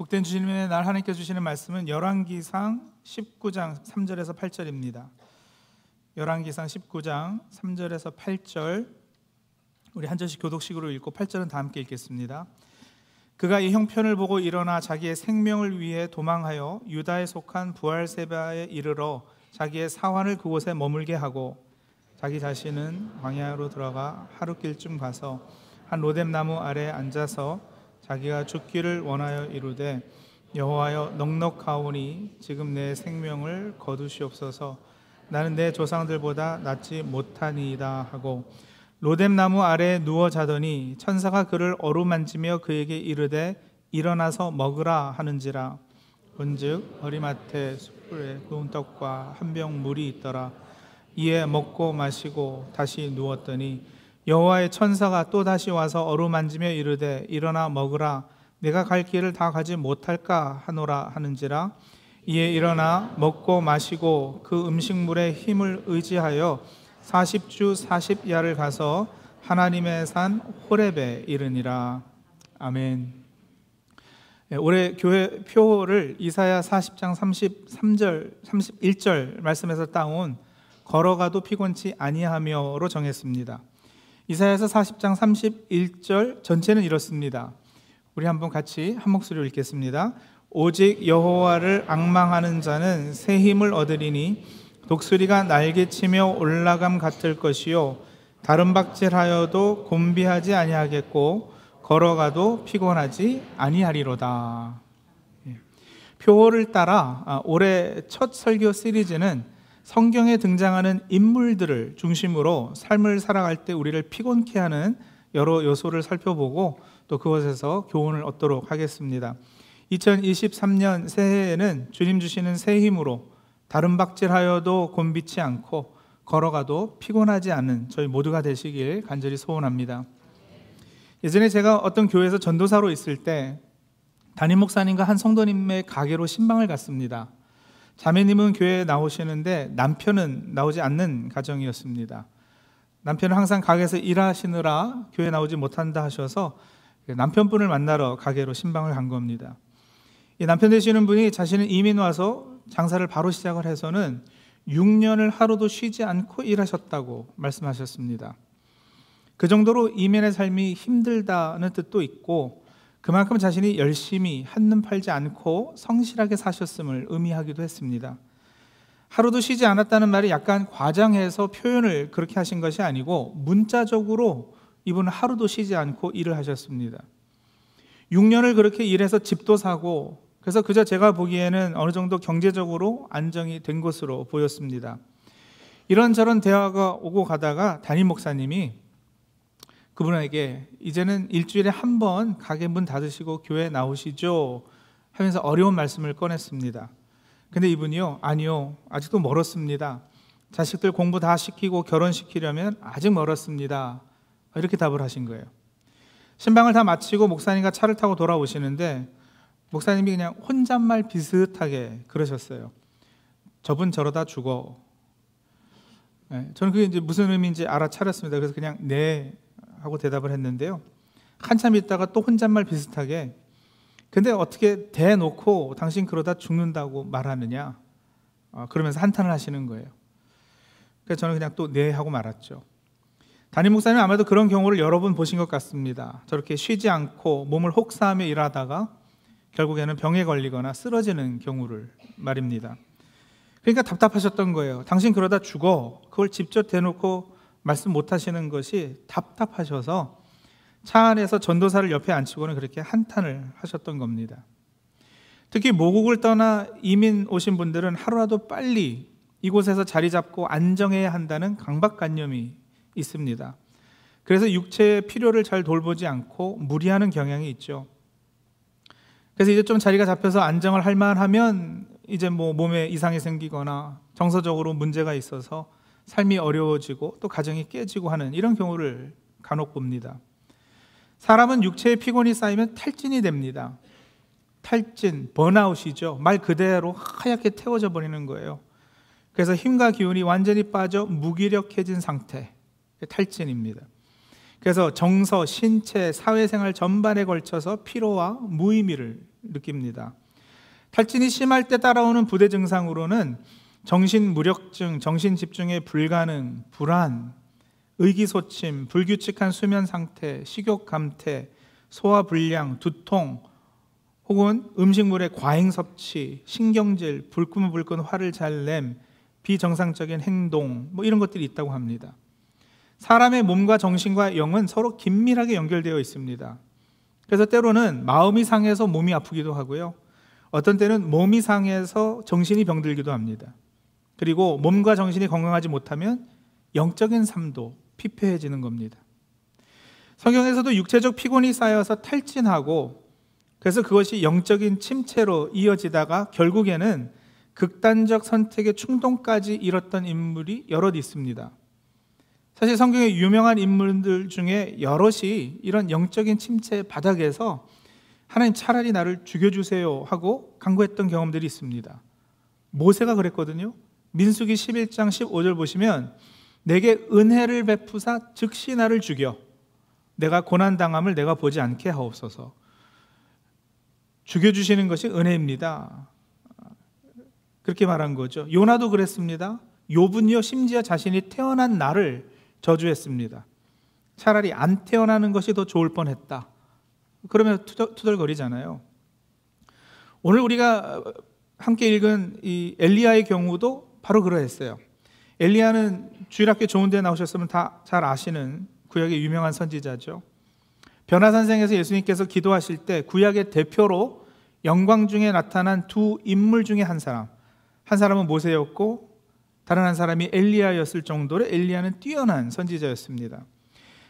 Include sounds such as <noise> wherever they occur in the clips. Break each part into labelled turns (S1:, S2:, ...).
S1: 복된 주님의 날 하나님께 주시는 말씀은 열왕기상 19장 3절에서 8절입니다. 열왕기상 19장 3절에서 8절 우리 한 절씩 교독식으로 읽고 8절은 다 함께 읽겠습니다. 그가 이 형편을 보고 일어나 자기의 생명을 위해 도망하여 유다에 속한 부알세바에 이르러 자기의 사환을 그곳에 머물게 하고 자기 자신은 광야로 들어가 하루 길쯤 가서 한 로뎀 나무 아래 앉아서 자기가 죽기를 원하여 이르되 여호와여 넉넉하오니 지금 내 생명을 거두시옵소서. 나는 내 조상들보다 낫지 못하니이다 하고 로뎀 나무 아래 누워 자더니 천사가 그를 어루만지며 그에게 이르되 일어나서 먹으라 하는지라. 본즉 어리마태 숯불에 구운 떡과 한 병 물이 있더라. 이에 먹고 마시고 다시 누웠더니 여호와의 천사가 또 다시 와서 어루만지며 이르되 일어나 먹으라 내가 갈 길을 다 가지 못할까 하노라 하는지라 이에 일어나 먹고 마시고 그 음식물의 힘을 의지하여 40주 40야를 가서 하나님의 산 호렙에 이르니라 아멘. 예, 올해 교회 표를 이사야 40장 33절 31절 말씀에서 따온 걸어가도 피곤치 아니하며로 정했습니다. 이사야서 40장 31절 전체는 이렇습니다. 우리 한번 같이 한 목소리로 읽겠습니다. 오직 여호와를 악망하는 자는 새 힘을 얻으리니 독수리가 날개치며 올라감 같을 것이요 다른 박질하여도 곤비하지 아니하겠고 걸어가도 피곤하지 아니하리로다. 예. 표를 따라 아, 올해 첫 설교 시리즈는 성경에 등장하는 인물들을 중심으로 삶을 살아갈 때 우리를 피곤케 하는 여러 요소를 살펴보고 또 그것에서 교훈을 얻도록 하겠습니다. 2023년 새해에는 주님 주시는 새 힘으로 다른 박질하여도 곤비치 않고 걸어가도 피곤하지 않은 저희 모두가 되시길 간절히 소원합니다. 예전에 제가 어떤 교회에서 전도사로 있을 때 담임 목사님과 한 성도님의 가게로 신방을 갔습니다. 자매님은 교회에 나오시는데 남편은 나오지 않는 가정이었습니다. 남편은 항상 가게에서 일하시느라 교회 나오지 못한다 하셔서 남편분을 만나러 가게로 신방을 간 겁니다. 이 남편 되시는 분이 자신은 이민 와서 장사를 바로 시작을 해서는 6년을 하루도 쉬지 않고 일하셨다고 말씀하셨습니다. 그 정도로 이민의 삶이 힘들다는 뜻도 있고 그만큼 자신이 열심히 한눈 팔지 않고 성실하게 사셨음을 의미하기도 했습니다. 하루도 쉬지 않았다는 말이 약간 과장해서 표현을 그렇게 하신 것이 아니고 문자적으로 이분은 하루도 쉬지 않고 일을 하셨습니다. 6년을 그렇게 일해서 집도 사고 그래서 그저 제가 보기에는 어느 정도 경제적으로 안정이 된 것으로 보였습니다. 이런저런 대화가 오고 가다가 담임 목사님이 그분에게 이제는 일주일에 한 번 가게 문 닫으시고 교회 나오시죠 하면서 어려운 말씀을 꺼냈습니다. 근데 이분이요, 아니요, 아직도 멀었습니다. 자식들 공부 다 시키고 결혼시키려면 아직 멀었습니다. 이렇게 답을 하신 거예요. 신방을 다 마치고 목사님과 차를 타고 돌아오시는데 목사님이 그냥 혼잣말 비슷하게 그러셨어요. 저분 저러다 죽어. 네, 저는 그게 이제 무슨 의미인지 알아차렸습니다. 그래서 그냥 네 하고 대답을 했는데요. 한참 있다가 또 혼잣말 비슷하게 근데 어떻게 대놓고 당신 그러다 죽는다고 말하느냐 어, 그러면서 한탄을 하시는 거예요. 그래서 저는 그냥 또 네 하고 말았죠. 담임 목사님 아마도 그런 경우를 여러 번 보신 것 같습니다. 저렇게 쉬지 않고 몸을 혹사하며 일하다가 결국에는 병에 걸리거나 쓰러지는 경우를 말입니다. 그러니까 답답하셨던 거예요. 당신 그러다 죽어. 그걸 직접 대놓고 말씀 못 하시는 것이 답답하셔서 차 안에서 전도사를 옆에 앉히고는 그렇게 한탄을 하셨던 겁니다. 특히 모국을 떠나 이민 오신 분들은 하루라도 빨리 이곳에서 자리 잡고 안정해야 한다는 강박관념이 있습니다. 그래서 육체의 필요를 잘 돌보지 않고 무리하는 경향이 있죠. 그래서 이제 좀 자리가 잡혀서 안정을 할 만하면 이제 뭐 몸에 이상이 생기거나 정서적으로 문제가 있어서 삶이 어려워지고 또 가정이 깨지고 하는 이런 경우를 간혹 봅니다. 사람은 육체의 피곤이 쌓이면 탈진이 됩니다. 탈진, 번아웃이죠. 말 그대로 하얗게 태워져 버리는 거예요. 그래서 힘과 기운이 완전히 빠져 무기력해진 상태, 탈진입니다. 그래서 정서, 신체, 사회생활 전반에 걸쳐서 피로와 무의미를 느낍니다. 탈진이 심할 때 따라오는 부대 증상으로는 정신 무력증, 정신 집중의 불가능, 불안, 의기소침, 불규칙한 수면 상태, 식욕 감퇴, 소화 불량, 두통, 혹은 음식물의 과잉 섭취, 신경질, 불끈불끈 화를 잘 냄, 비정상적인 행동, 뭐 이런 것들이 있다고 합니다. 사람의 몸과 정신과 영은 서로 긴밀하게 연결되어 있습니다. 그래서 때로는 마음이 상해서 몸이 아프기도 하고요. 어떤 때는 몸이 상해서 정신이 병들기도 합니다. 그리고 몸과 정신이 건강하지 못하면 영적인 삶도 피폐해지는 겁니다. 성경에서도 육체적 피곤이 쌓여서 탈진하고 그래서 그것이 영적인 침체로 이어지다가 결국에는 극단적 선택의 충동까지 이뤘던 인물이 여럿 있습니다. 사실 성경의 유명한 인물들 중에 여럿이 이런 영적인 침체 바닥에서 하나님 차라리 나를 죽여주세요 하고 간구했던 경험들이 있습니다. 모세가 그랬거든요. 민수기 11장 15절 보시면 내게 은혜를 베푸사 즉시 나를 죽여 내가 고난 당함을 내가 보지 않게 하옵소서. 죽여 주시는 것이 은혜입니다. 그렇게 말한 거죠. 요나도 그랬습니다. 욥은요 심지어 자신이 태어난 날을 저주했습니다. 차라리 안 태어나는 것이 더 좋을 뻔했다. 그러면 투덜, 거리잖아요 오늘 우리가 함께 읽은 이 엘리야의 경우도 바로 그러했어요. 엘리야는 주일학교 좋은 데 나오셨으면 다 잘 아시는 구약의 유명한 선지자죠. 변화산생에서 예수님께서 기도하실 때 구약의 대표로 영광 중에 나타난 두 인물 중에 한 사람. 한 사람은 모세였고 다른 한 사람이 엘리야였을 정도로 엘리야는 뛰어난 선지자였습니다.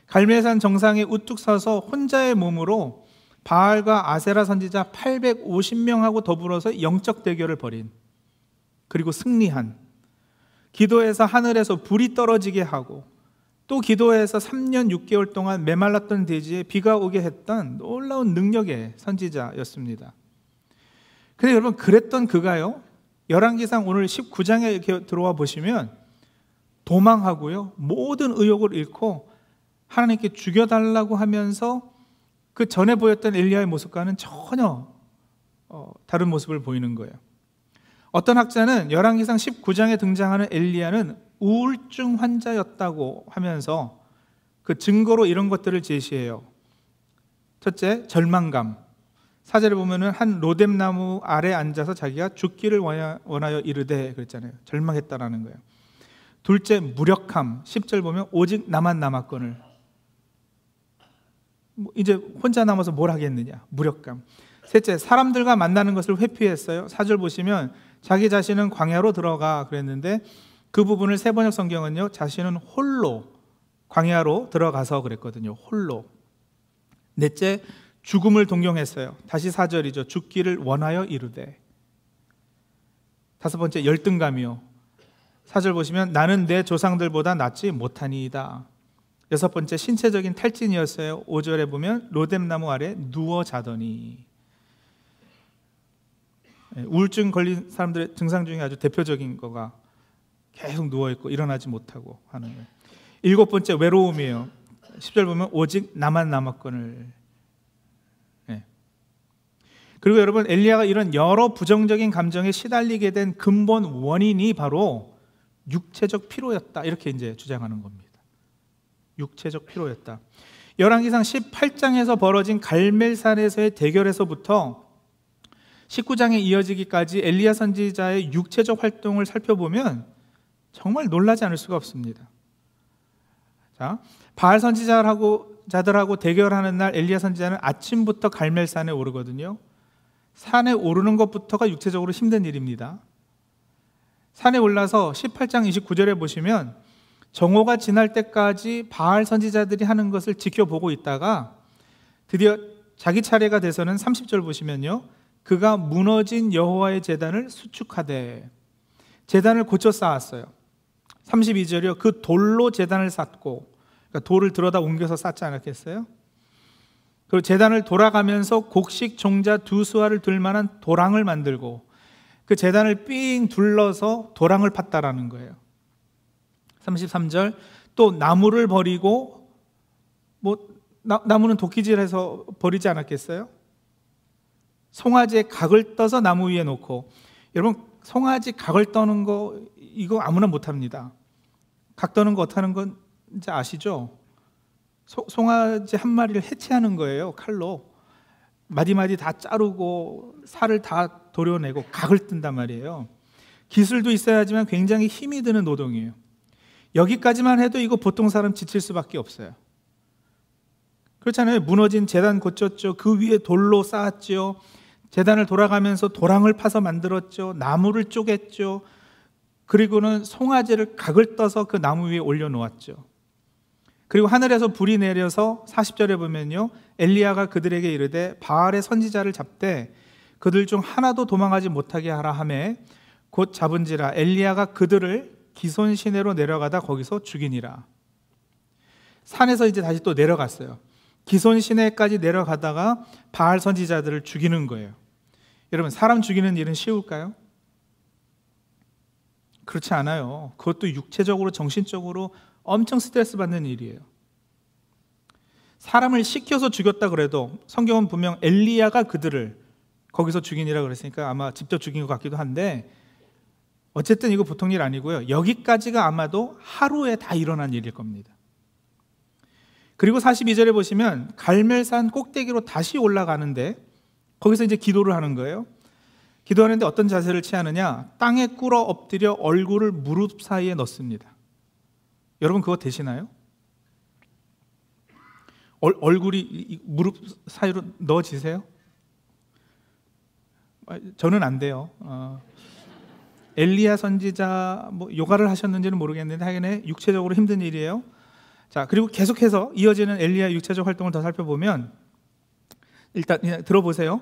S1: 갈멜산 정상에 우뚝 서서 혼자의 몸으로 바알과 아세라 선지자 850명하고 더불어서 영적 대결을 벌인 그리고 승리한 기도에서 하늘에서 불이 떨어지게 하고 또 기도해서 3년 6개월 동안 메말랐던 대지에 비가 오게 했던 놀라운 능력의 선지자였습니다. 근데 여러분 그랬던 그가요. 열왕기상 오늘 19장에 이렇게 들어와 보시면 도망하고요. 모든 의욕을 잃고 하나님께 죽여 달라고 하면서 그 전에 보였던 엘리야의 모습과는 전혀 어, 다른 모습을 보이는 거예요. 어떤 학자는 열왕기상 19장에 등장하는 엘리야는 우울증 환자였다고 하면서 그 증거로 이런 것들을 제시해요. 첫째, 절망감. 사절에 보면은 한 로뎀 나무 아래 앉아서 자기가 죽기를 원하여 이르되 그랬잖아요. 절망했다라는 거예요. 둘째 무력함. 10절 보면 오직 나만 남았거늘. 뭐 이제 혼자 남아서 뭘 하겠느냐. 무력감. 셋째 사람들과 만나는 것을 회피했어요. 사절 보시면 자기 자신은 광야로 들어가 그랬는데 그 부분을 세번역 성경은요. 자신은 홀로 광야로 들어가서 그랬거든요. 홀로. 넷째 죽음을 동경했어요. 다시 사절이죠. 죽기를 원하여 이르되. 다섯 번째 열등감이요. 사절 보시면 나는 내 조상들보다 낫지 못하니이다. 여섯 번째 신체적인 탈진이었어요. 5절에 보면 로뎀나무 아래 누워 자더니 예, 우울증 걸린 사람들의 증상 중에 아주 대표적인 거가 계속 누워 있고 일어나지 못하고 하는 거예요. 일곱 번째 외로움이에요. 10절 보면 오직 나만 남았거늘 그리고 여러분 엘리야가 이런 여러 부정적인 감정에 시달리게 된 근본 원인이 바로 육체적 피로였다. 이렇게 이제 주장하는 겁니다. 육체적 피로였다. 열왕기상 18장에서 벌어진 갈멜산에서의 대결에서부터 19장에 이어지기까지 엘리야 선지자의 육체적 활동을 살펴보면 정말 놀라지 않을 수가 없습니다. 자, 바알 선지자하고 자들하고 대결하는 날 엘리야 선지자는 아침부터 갈멜산에 오르거든요. 산에 오르는 것부터가 육체적으로 힘든 일입니다. 산에 올라서 18장 29절에 보시면 정오가 지날 때까지 바알 선지자들이 하는 것을 지켜보고 있다가 드디어 자기 차례가 돼서는 30절 보시면요. 그가 무너진 여호와의 제단을 수축하되 제단을 고쳐 쌓았어요. 32절이요. 그 돌로 제단을 쌓고 그러니까 돌을 들어다 옮겨서 쌓지 않았겠어요? 그리고 재단을 돌아가면서 곡식 종자 두 수화를 들 만한 도랑을 만들고 그 재단을 삥 둘러서 도랑을 팠다라는 거예요. 33절 또 나무를 버리고 뭐 나, 무는 도끼질해서 버리지 않았겠어요? 송아지의 각을 떠서 나무 위에 놓고 여러분 송아지 각을 떠는 거 이거 아무나 못 합니다. 각 떠는 거 어떻게 하는 건 이제 아시죠? 소, 송아지 한 마리를 해체하는 거예요 칼로 마디마디 다 자르고 살을 다 도려내고 각을 뜬단 말이에요. 기술도 있어야지만 굉장히 힘이 드는 노동이에요. 여기까지만 해도 이거 보통 사람 지칠 수밖에 없어요. 그렇잖아요. 무너진 재단 고쳤죠. 그 위에 돌로 쌓았죠. 재단을 돌아가면서 도랑을 파서 만들었죠. 나무를 쪼갰죠. 그리고는 송아지를 각을 떠서 그 나무 위에 올려놓았죠. 그리고 하늘에서 불이 내려서 40절에 보면요. 엘리야가 그들에게 이르되 바알의 선지자를 잡되 그들 중 하나도 도망하지 못하게 하라 하매 곧 잡은지라 엘리야가 그들을 기손 시내로 내려가다 거기서 죽이니라. 산에서 이제 다시 또 내려갔어요. 기손 시내까지 내려가다가 바알 선지자들을 죽이는 거예요. 여러분 사람 죽이는 일은 쉬울까요? 그렇지 않아요. 그것도 육체적으로 정신적으로 엄청 스트레스 받는 일이에요. 사람을 시켜서 죽였다 그래도 성경은 분명 엘리야가 그들을 거기서 죽이니라 그랬으니까 아마 직접 죽인 것 같기도 한데 어쨌든 이거 보통 일 아니고요. 여기까지가 아마도 하루에 다 일어난 일일 겁니다. 그리고 42절에 보시면 갈멜산 꼭대기로 다시 올라가는데 거기서 이제 기도를 하는 거예요. 기도하는데 어떤 자세를 취하느냐? 땅에 꿇어 엎드려 얼굴을 무릎 사이에 넣습니다. 여러분 그거 되시나요? 얼, 얼굴이 무릎 사이로 넣어지세요? 아, 저는 안 돼요. 어, 엘리야 선지자 뭐 요가를 하셨는지는 모르겠는데 하여간 육체적으로 힘든 일이에요. 자, 그리고 계속해서 이어지는 엘리야 육체적 활동을 더 살펴보면 일단 들어보세요.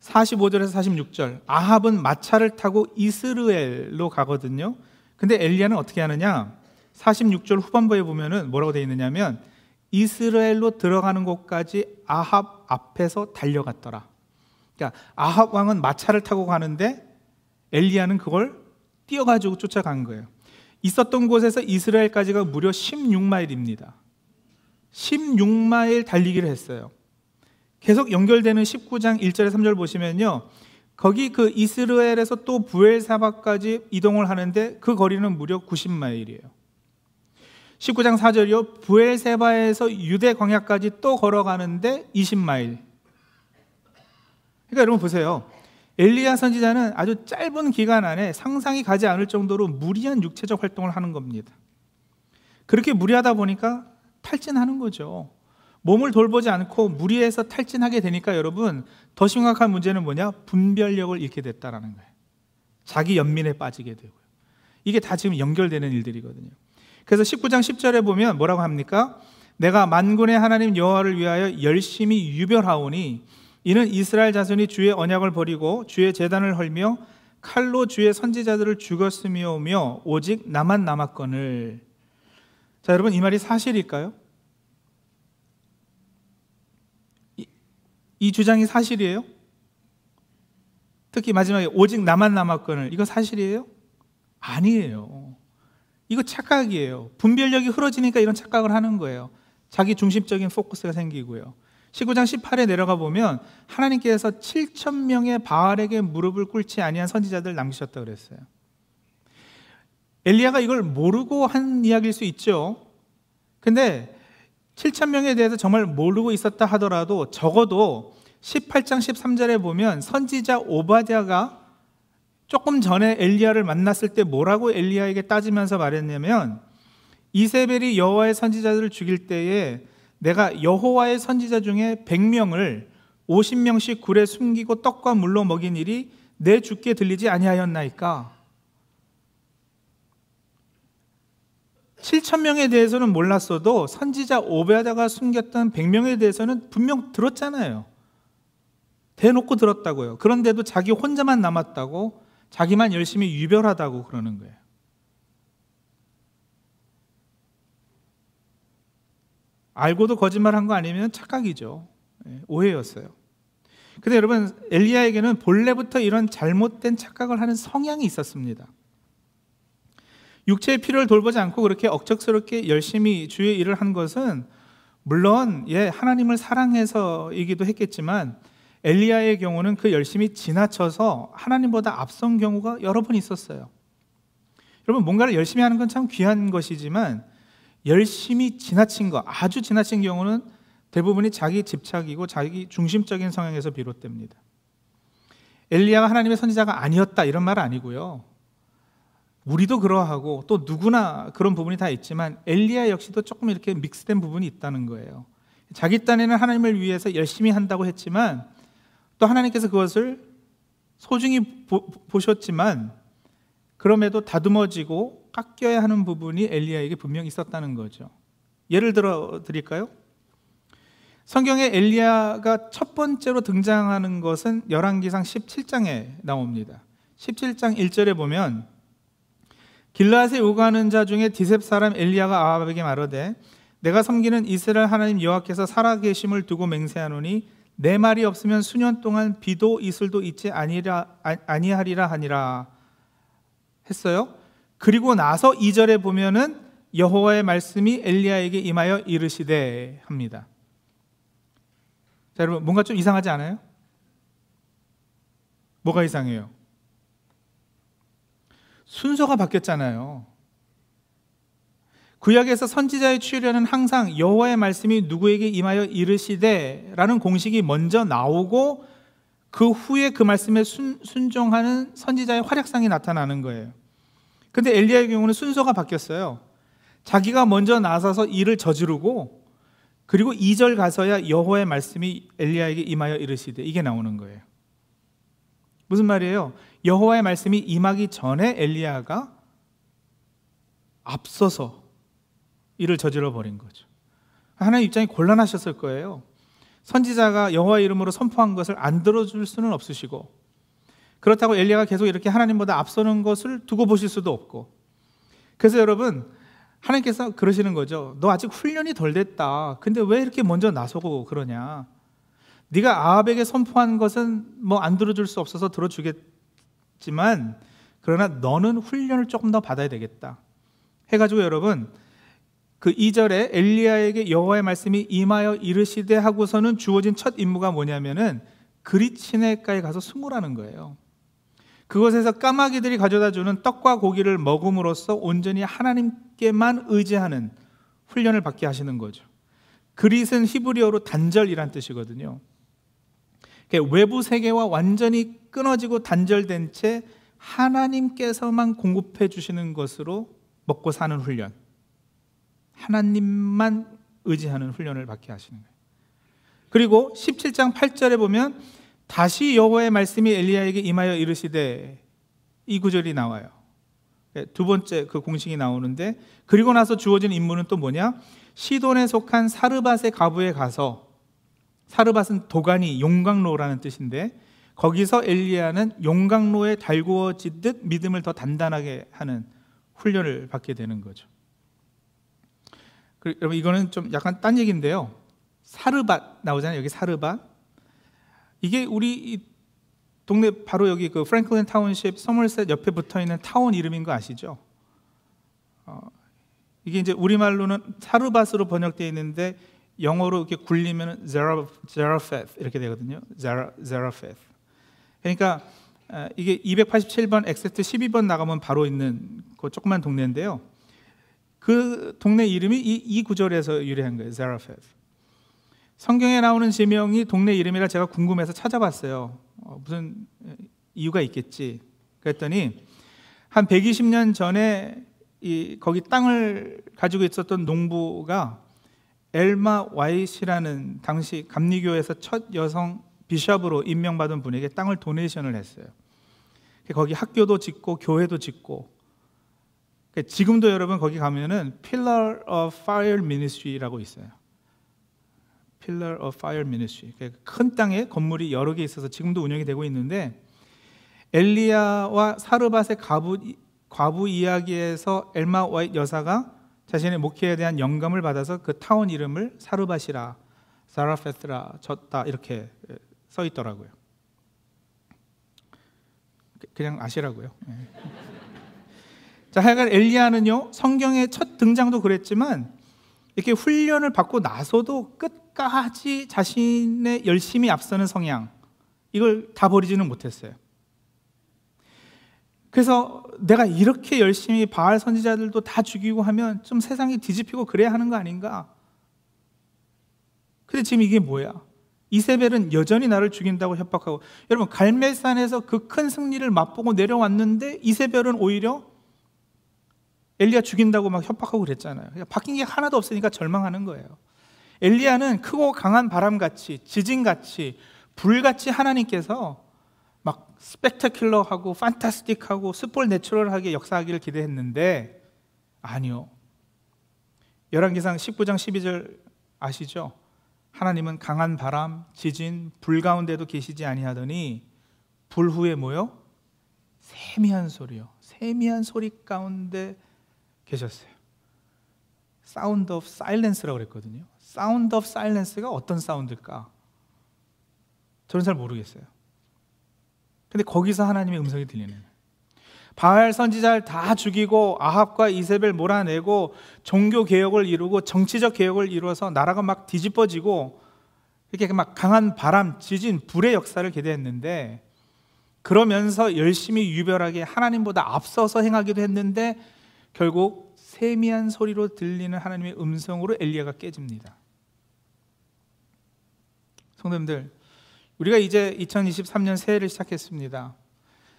S1: 45절에서 46절. 아합은 마차를 타고 이스르엘로 가거든요. 근데 엘리야는 어떻게 하느냐? 46절 후반부에 보면은 뭐라고 되어 있느냐면 이스라엘로 들어가는 곳까지 아합 앞에서 달려갔더라. 그러니까 아합 왕은 마차를 타고 가는데 엘리야는 그걸 뛰어가지고 쫓아간 거예요. 있었던 곳에서 이스라엘까지가 무려 16마일입니다. 16마일 달리기를 했어요. 계속 연결되는 19장 1절에 3절 보시면요. 거기 그 이스라엘에서 또 부엘사바까지 이동을 하는데 그 거리는 무려 90마일이에요. 19장 4절이요. 부엘세바에서 유대 광야까지 또 걸어가는데 20마일. 그러니까 여러분 보세요. 엘리야 선지자는 아주 짧은 기간 안에 상상이 가지 않을 정도로 무리한 육체적 활동을 하는 겁니다. 그렇게 무리하다 보니까 탈진하는 거죠. 몸을 돌보지 않고 무리해서 탈진하게 되니까 여러분 더 심각한 문제는 뭐냐? 분별력을 잃게 됐다라는 거예요. 자기 연민에 빠지게 되고요. 이게 다 지금 연결되는 일들이거든요. 그래서 19장 10절에 보면 뭐라고 합니까? 내가 만군의 하나님 여호와를 위하여 열심히 유별하오니 이는 이스라엘 자손이 주의 언약을 버리고 주의 재단을 헐며 칼로 주의 선지자들을 죽었으며오며 오직 나만 남았거늘. 자, 여러분 이 말이 사실일까요? 이 주장이 사실이에요? 특히 마지막에 오직 나만 남았거늘. 이거 사실이에요? 아니에요. 이거 착각이에요. 분별력이 흐려지니까 이런 착각을 하는 거예요. 자기 중심적인 포커스가 생기고요. 19장 18에 내려가 보면 하나님께서 7천 명의 바알에게 무릎을 꿇지 아니한 선지자들 남기셨다 그랬어요. 엘리야가 이걸 모르고 한 이야기일 수 있죠. 근데 7천 명에 대해서 정말 모르고 있었다 하더라도 적어도 18장 13절에 보면 선지자 오바댜가 조금 전에 엘리야를 만났을 때 뭐라고 엘리야에게 따지면서 말했냐면 이세벨이 여호와의 선지자들을 죽일 때에 내가 여호와의 선지자 중에 100명을 50명씩 굴에 숨기고 떡과 물로 먹인 일이 내 주께 들리지 아니하였나이까? 7천 명에 대해서는 몰랐어도 선지자 오베아다가 숨겼던 100명에 대해서는 분명 들었잖아요. 대놓고 들었다고요. 그런데도 자기 혼자만 남았다고 자기만 열심히 유별하다고 그러는 거예요. 알고도 거짓말한 거 아니면 착각이죠. 예, 오해였어요. 근데 여러분 엘리야에게는 본래부터 이런 잘못된 착각을 하는 성향이 있었습니다. 육체의 필요를 돌보지 않고 그렇게 억척스럽게 열심히 주의 일을 한 것은 물론 예 하나님을 사랑해서이기도 했겠지만 엘리야의 경우는 그 열심히 지나쳐서 하나님보다 앞선 경우가 여러 번 있었어요. 여러분 뭔가를 열심히 하는 건 참 귀한 것이지만 열심히 지나친 거, 아주 지나친 경우는 대부분이 자기 집착이고 자기 중심적인 성향에서 비롯됩니다. 엘리야가 하나님의 선지자가 아니었다 이런 말 아니고요. 우리도 그러하고 또 누구나 그런 부분이 다 있지만 엘리야 역시도 조금 이렇게 믹스된 부분이 있다는 거예요. 자기 딴에는 하나님을 위해서 열심히 한다고 했지만 또 하나님께서 그것을 소중히 보, 보셨지만 그럼에도 다듬어지고 깎여야 하는 부분이 엘리야에게 분명히 있었다는 거죠. 예를 들어 드릴까요? 성경에 엘리야가 첫 번째로 등장하는 것은 열왕기상 17장에 나옵니다. 17장 1절에 보면 길라앗에 오가는 자 중에 디셉 사람 엘리야가 아합에게 말하되 내가 섬기는 이스라엘 하나님 여호와께서 살아계심을 두고 맹세하노니 내 말이 없으면 수년 동안 비도 이슬도 있지 아니라 아니하리라 하니라 했어요. 그리고 나서 2절에 보면은 여호와의 말씀이 엘리야에게 임하여 이르시되 합니다. 자, 여러분 뭔가 좀 이상하지 않아요? 뭐가 이상해요? 순서가 바뀌었잖아요. 구약에서 선지자의 출현은 항상 여호와의 말씀이 누구에게 임하여 이르시되라는 공식이 먼저 나오고 그 후에 그 말씀에 순, 순종하는 선지자의 활약상이 나타나는 거예요. 근데 엘리야의 경우는 순서가 바뀌었어요. 자기가 먼저 나서서 일을 저지르고 그리고 2절 가서야 여호와의 말씀이 엘리야에게 임하여 이르시되 이게 나오는 거예요. 무슨 말이에요? 여호와의 말씀이 임하기 전에 엘리야가 앞서서 일을 저질러 버린 거죠. 하나님 입장이 곤란하셨을 거예요. 선지자가 여호와 이름으로 선포한 것을 안 들어줄 수는 없으시고 그렇다고 엘리야가 계속 이렇게 하나님보다 앞서는 것을 두고 보실 수도 없고 그래서 여러분 하나님께서 그러시는 거죠. 너 아직 훈련이 덜 됐다. 근데 왜 이렇게 먼저 나서고 그러냐? 네가 아합에게 선포한 것은 뭐 안 들어줄 수 없어서 들어주겠지만 그러나 너는 훈련을 조금 더 받아야 되겠다. 해가지고 여러분 그 2절에 엘리야에게 여호와의 말씀이 임하여 이르시되 하고서는 주어진 첫 임무가 뭐냐면은 그리치네가에 가서 숨으라는 거예요. 그곳에서 까마귀들이 가져다 주는 떡과 고기를 먹음으로써 온전히 하나님께만 의지하는 훈련을 받게 하시는 거죠. 그릿은 히브리어로 단절이란 뜻이거든요. 외부 세계와 완전히 끊어지고 단절된 채 하나님께서만 공급해 주시는 것으로 먹고 사는 훈련. 하나님만 의지하는 훈련을 받게 하시는 거예요. 그리고 17장 8절에 보면 다시 여호와의 말씀이 엘리야에게 임하여 이르시되 이 구절이 나와요. 예, 두 번째 그 공식이 나오는데 그리고 나서 주어진 임무는 또 뭐냐? 시돈에 속한 사르밧의 가부에 가서 사르밧은 도가니 용광로라는 뜻인데 거기서 엘리야는 용광로에 달구어지듯 믿음을 더 단단하게 하는 훈련을 받게 되는 거죠. 여러분 이거는 좀 약간 딴 얘기인데요. 사르밧 나오잖아요. 여기 사르밧. 이게 우리 동네 바로 여기 그 프랭클린 타운십 서머셋 옆에 붙어 있는 타운 이름인 거 아시죠? 어, 이게 이제 우리말로는 사르밧으로 번역되어 있는데 영어로 이렇게 굴리면 제라페트 이렇게 되거든요. 제라페트. 그러니까 어, 이게 287번 엑세트 12번 나가면 바로 있는 그 조그만 동네인데요. 그 동네 이름이 이, 이 구절에서 유래한 거예요. 제라페트. 성경에 나오는 지명이 동네 이름이라 제가 궁금해서 찾아봤어요. 어, 무슨 이유가 있겠지. 그랬더니 한 120년 전에 이 거기 땅을 가지고 있었던 농부가 엘마 와이시라는 당시 감리교에서 첫 여성 비숍으로 임명받은 분에게 땅을 도네이션을 했어요. 거기 학교도 짓고 교회도 짓고 지금도 여러분 거기 가면은 Pillar of Fire Ministry라고 있어요. Pillar of Fire Ministry. 그러니까 큰 땅에 건물이 여러 개 있어서 지금도 운영이 되고 있는데 엘리야와 사르밧의 과부, 과부 이야기에서 엘마 와이 여사가 자신의 목회에 대한 영감을 받아서 그 타운 이름을 사르밧이라 사라페스라 졌다 이렇게 써 있더라고요. 그냥 아시라고요. 네. <laughs> 자, 하여간 엘리야는요 성경의 첫 등장도 그랬지만 이렇게 훈련을 받고 나서도 끝 끝까지 자신의 열심히 앞서는 성향, 이걸 다 버리지는 못했어요. 그래서 내가 이렇게 열심히 바알 선지자들도 다 죽이고 하면 좀 세상이 뒤집히고 그래야 하는 거 아닌가? 근데 지금 이게 뭐야? 이세벨은 여전히 나를 죽인다고 협박하고 여러분 갈멜산에서 그 큰 승리를 맛보고 내려왔는데 이세벨은 오히려 엘리야 죽인다고 막 협박하고 그랬잖아요. 그러니까 바뀐 게 하나도 없으니까 절망하는 거예요. 엘리야는 크고 강한 바람같이 지진같이 불같이 하나님께서 막 스펙타큘러하고 판타스틱하고 스폴 내추럴하게 역사하기를 기대했는데 아니요. 열왕기상 19장 12절 아시죠? 하나님은 강한 바람, 지진, 불 가운데도 계시지 아니하더니 불 후에 뭐요? 세미한 소리요. 세미한 소리 가운데 계셨어요. sound of silence라고 그랬거든요. sound of silence가 어떤 sound일까? 저는 잘 모르겠어요. 근데 거기서 하나님의 음성이 들리는 바알 선지자를 다 죽이고 아합과 이세벨 몰아내고 종교 개혁을 이루고 정치적 개혁을 이루어서 나라가 막 뒤집어지고 이렇게 막 강한 바람, 지진, 불의 역사를 기대했는데 그러면서 열심히 유별하게 하나님보다 앞서서 행하기도 했는데 결국 세미한 소리로 들리는 하나님의 음성으로 엘리야가 깨집니다. 성도님들, 우리가 이제 2023년 새해를 시작했습니다.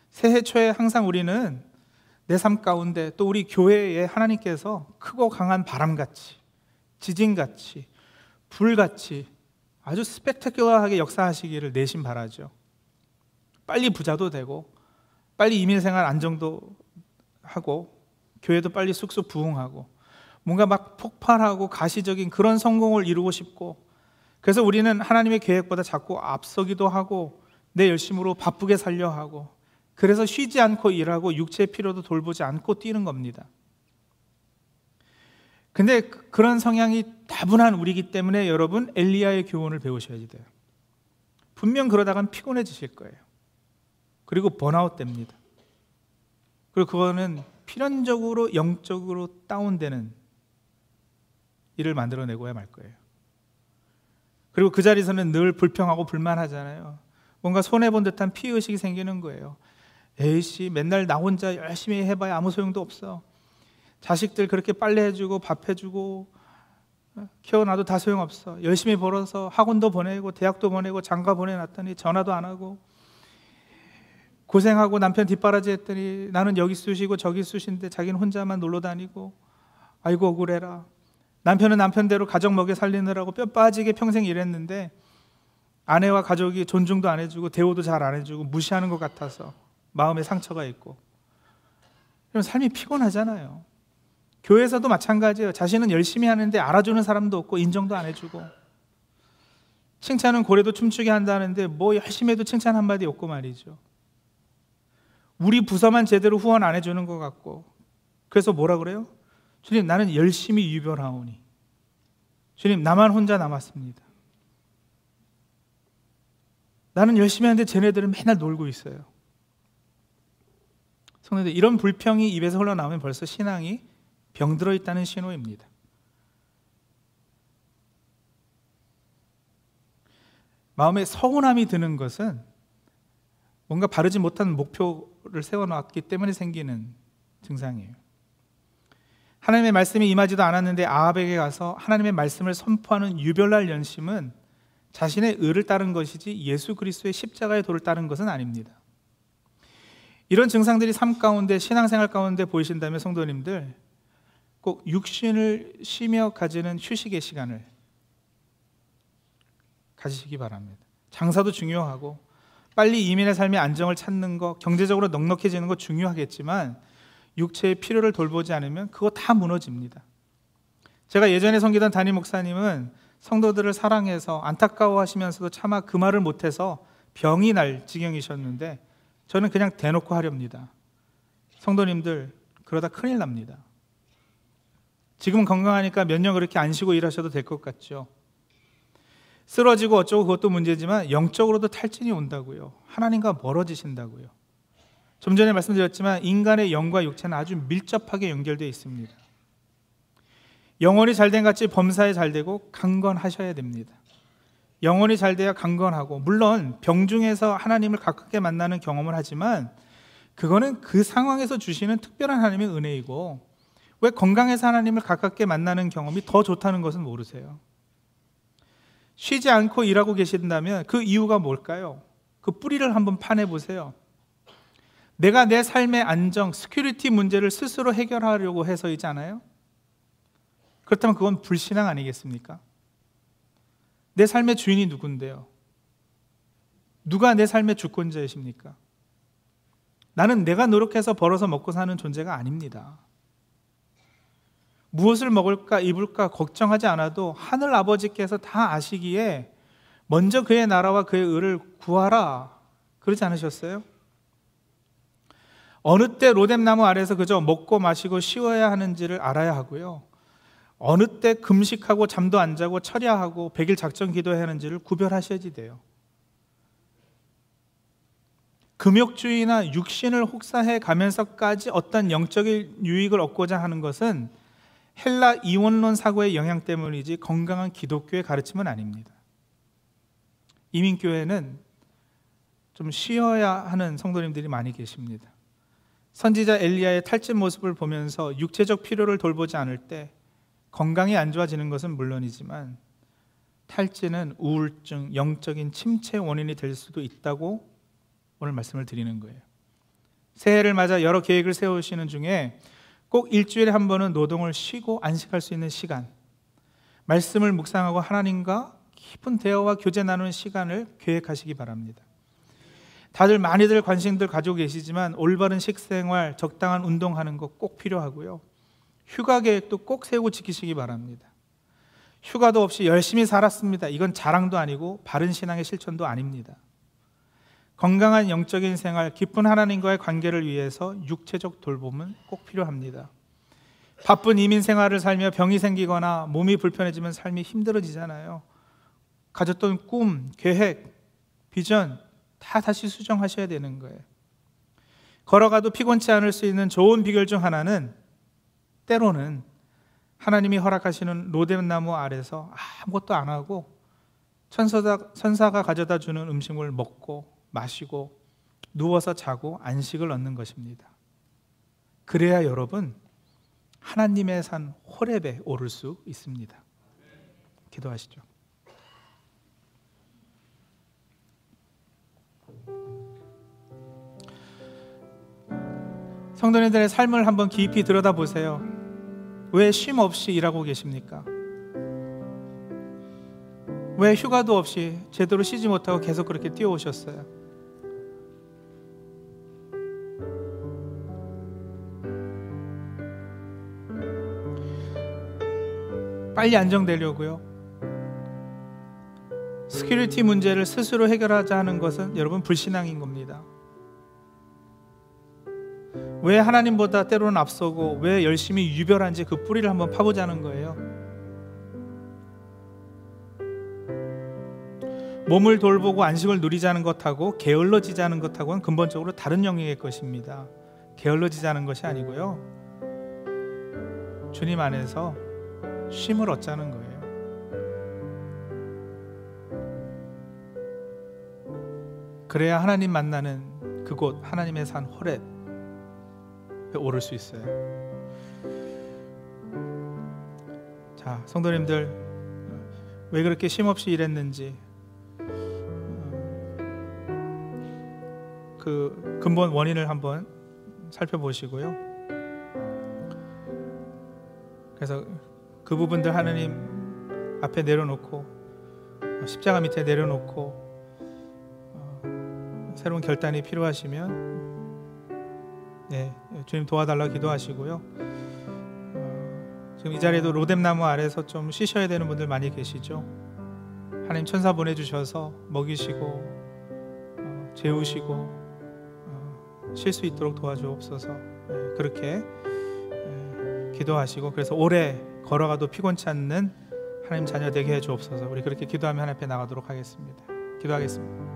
S1: 새해 초에 항상 우리는 내 삶 가운데 또 우리 교회에 하나님께서 크고 강한 바람같이, 지진같이, 불같이 아주 스펙타큘러하게 역사하시기를 내심 바라죠. 빨리 부자도 되고, 빨리 이민생활 안정도 하고, 교회도 빨리 쑥쑥 부흥하고, 뭔가 막 폭발하고 가시적인 그런 성공을 이루고 싶고, 그래서 우리는 하나님의 계획보다 자꾸 앞서기도 하고 내 열심으로 바쁘게 살려 하고 그래서 쉬지 않고 일하고 육체의 필요도 돌보지 않고 뛰는 겁니다. 근데 그, 그런 성향이 다분한 우리기 때문에 여러분 엘리야의 교훈을 배우셔야 돼요. 분명 그러다간 피곤해지실 거예요. 그리고 번아웃 됩니다. 그리고 그거는 필연적으로 영적으로 다운되는 일을 만들어내고야 말 거예요. 그리고 그 자리에서는 늘 불평하고 불만하잖아요. 뭔가 손해본 듯한 피의식이 생기는 거예요. 에이씨, 맨날 나 혼자 열심히 해봐야 아무 소용도 없어. 자식들 그렇게 빨래 해주고 밥 해주고 키워놔도 다 소용없어. 열심히 벌어서 학원도 보내고 대학도 보내고 장가 보내놨더니 전화도 안 하고 고생하고 남편 뒷바라지 했더니 나는 여기 쑤시고 저기 쑤신데 자기는 혼자만 놀러 다니고 아이고 억울해라. 남편은 남편대로 가정 먹여 살리느라고 뼈 빠지게 평생 일했는데 아내와 가족이 존중도 안 해주고 대우도 잘 안 해주고 무시하는 것 같아서 마음에 상처가 있고 그럼 삶이 피곤하잖아요. 교회에서도 마찬가지예요. 자신은 열심히 하는데 알아주는 사람도 없고 인정도 안 해주고 칭찬은 고래도 춤추게 한다는데 뭐 열심히 해도 칭찬 한마디 없고 말이죠. 우리 부서만 제대로 후원 안 해주는 것 같고 그래서 뭐라 그래요? 주님, 나는 열심히 유별하오니. 주님, 나만 혼자 남았습니다. 나는 열심히 하는데 쟤네들은 맨날 놀고 있어요. 성도들, 이런 불평이 입에서 흘러나오면 벌써 신앙이 병들어 있다는 신호입니다. 마음에 서운함이 드는 것은 뭔가 바르지 못한 목표를 세워놨기 때문에 생기는 증상이에요. 하나님의 말씀이 임하지도 않았는데 아합에게 가서 하나님의 말씀을 선포하는 유별날 연심은 자신의 의를 따른 것이지 예수 그리스도의 십자가의 도를 따른 것은 아닙니다. 이런 증상들이 삶 가운데 신앙생활 가운데 보이신다면 성도님들 꼭 육신을 쉬며 가지는 휴식의 시간을 가지시기 바랍니다. 장사도 중요하고 빨리 이민의 삶의 안정을 찾는 것, 경제적으로 넉넉해지는 것 중요하겠지만 육체의 필요를 돌보지 않으면 그거 다 무너집니다. 제가 예전에 섬기던 담임 목사님은 성도들을 사랑해서 안타까워하시면서도 차마 그 말을 못해서 병이 날 지경이셨는데 저는 그냥 대놓고 하렵니다. 성도님들 그러다 큰일 납니다. 지금 건강하니까 몇 년 그렇게 안 쉬고 일하셔도 될 것 같죠. 쓰러지고 어쩌고 그것도 문제지만 영적으로도 탈진이 온다고요. 하나님과 멀어지신다고요. 좀 전에 말씀드렸지만 인간의 영과 육체는 아주 밀접하게 연결되어 있습니다. 영혼이 잘된 같이 범사에 잘 되고 강건하셔야 됩니다. 영혼이 잘 돼야 강건하고 물론 병중에서 하나님을 가깝게 만나는 경험을 하지만 그거는 그 상황에서 주시는 특별한 하나님의 은혜이고 왜 건강해서 하나님을 가깝게 만나는 경험이 더 좋다는 것은 모르세요. 쉬지 않고 일하고 계신다면 그 이유가 뭘까요? 그 뿌리를 한번 파내 보세요. 내가 내 삶의 안정, security 문제를 스스로 해결하려고 해서이잖아요. 그렇다면 그건 불신앙 아니겠습니까? 내 삶의 주인이 누군데요? 누가 내 삶의 주권자이십니까? 나는 내가 노력해서 벌어서 먹고 사는 존재가 아닙니다. 무엇을 먹을까, 입을까 걱정하지 않아도 하늘 아버지께서 다 아시기에 먼저 그의 나라와 그의 의를 구하라. 그러지 않으셨어요? 어느 때 로뎀나무 아래서 그저 먹고 마시고 쉬어야 하는지를 알아야 하고요. 어느 때 금식하고 잠도 안 자고 철야하고 백일 작전 기도해야 하는지를 구별하셔야지 돼요. 금욕주의나 육신을 혹사해 가면서까지 어떤 영적인 유익을 얻고자 하는 것은 헬라 이원론 사고의 영향 때문이지 건강한 기독교의 가르침은 아닙니다. 이민교회는 좀 쉬어야 하는 성도님들이 많이 계십니다. 선지자 엘리야의 탈진 모습을 보면서 육체적 필요를 돌보지 않을 때 건강이 안 좋아지는 것은 물론이지만 탈진은 우울증, 영적인 침체 원인이 될 수도 있다고 오늘 말씀을 드리는 거예요. 새해를 맞아 여러 계획을 세우시는 중에 꼭 일주일에 한 번은 노동을 쉬고 안식할 수 있는 시간, 말씀을 묵상하고 하나님과 깊은 대화와 교제 나누는 시간을 계획하시기 바랍니다. 다들 많이들 관심들 가지고 계시지만 올바른 식생활, 적당한 운동하는 것꼭 필요하고요. 휴가 계획도 꼭 세우고 지키시기 바랍니다. 휴가도 없이 열심히 살았습니다. 이건 자랑도 아니고 바른 신앙의 실천도 아닙니다. 건강한 영적인 생활, 깊은 하나님과의 관계를 위해서 육체적 돌봄은 꼭 필요합니다. 바쁜 이민 생활을 살며 병이 생기거나 몸이 불편해지면 삶이 힘들어지잖아요. 가졌던 꿈, 계획, 비전 다 다시 수정하셔야 되는 거예요. 걸어가도 피곤치 않을 수 있는 좋은 비결 중 하나는 때로는 하나님이 허락하시는 로뎀나무 아래서 아무것도 안 하고 천사가, 천사가 가져다 주는 음식을 먹고 마시고 누워서 자고 안식을 얻는 것입니다. 그래야 여러분 하나님의 산 호렙에 오를 수 있습니다. 기도하시죠. 성도님들의 삶을 한번 깊이 들여다보세요. 왜 쉼 없이 일하고 계십니까? 왜 휴가도 없이 제대로 쉬지 못하고 계속 그렇게 뛰어오셨어요? 빨리 안정되려고요. security 문제를 스스로 해결하자 하는 것은 여러분 불신앙인 겁니다. 왜 하나님보다 때로는 앞서고 왜 열심히 유별한지 그 뿌리를 한번 파보자는 거예요. 몸을 돌보고 안식을 누리자는 것하고 게을러지자는 것하고는 근본적으로 다른 영역의 것입니다. 게을러지자는 것이 아니고요. 주님 안에서 쉼을 얻자는 거예요. 그래야 하나님 만나는 그곳 하나님의 산 호렙 오를 수 있어요. 자, 성도님들 왜 그렇게 쉼없이 일했는지 그 근본 원인을 한번 살펴보시고요. 그래서 그 부분들 하나님 앞에 내려놓고 십자가 밑에 내려놓고 어, 새로운 결단이 필요하시면 네, 주님 도와달라 기도하시고요. 어, 지금 이 자리에도 로뎀나무 아래서 좀 쉬셔야 되는 분들 많이 계시죠. 하나님 천사 보내주셔서 먹이시고 어, 재우시고 어, 쉴수 있도록 도와주옵소서. 네, 그렇게 네, 기도하시고 그래서 오래 걸어가도 피곤치 않는 하나님 자녀 되게 해 주옵소서. 우리 그렇게 기도하며 하나님 앞에 나가도록 하겠습니다. 기도하겠습니다.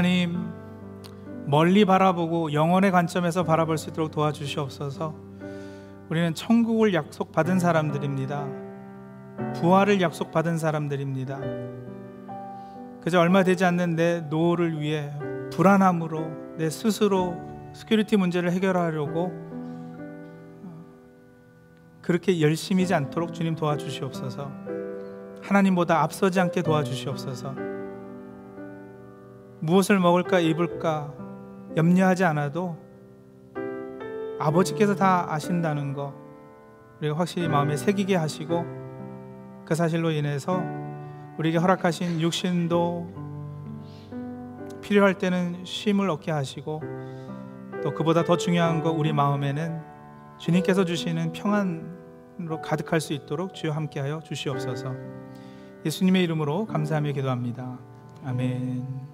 S1: 하나님 멀리 바라보고 영원의 관점에서 바라볼 수 있도록 도와주시옵소서. 우리는 천국을 약속받은 사람들입니다. 부활을 약속받은 사람들입니다. 그저 얼마 되지 않는 내 노후를 위해 불안함으로 내 스스로 security 문제를 해결하려고 그렇게 열심이지 않도록 주님 도와주시옵소서. 하나님보다 앞서지 않게 도와주시옵소서. 무엇을 먹을까 입을까 염려하지 않아도 아버지께서 다 아신다는 거 우리가 확실히 마음에 새기게 하시고 그 사실로 인해서 우리에게 허락하신 육신도 필요할 때는 쉼을 얻게 하시고 또 그보다 더 중요한 거 우리 마음에는 주님께서 주시는 평안으로 가득할 수 있도록 주여 함께하여 주시옵소서. 예수님의 이름으로 감사하며 기도합니다. 아멘.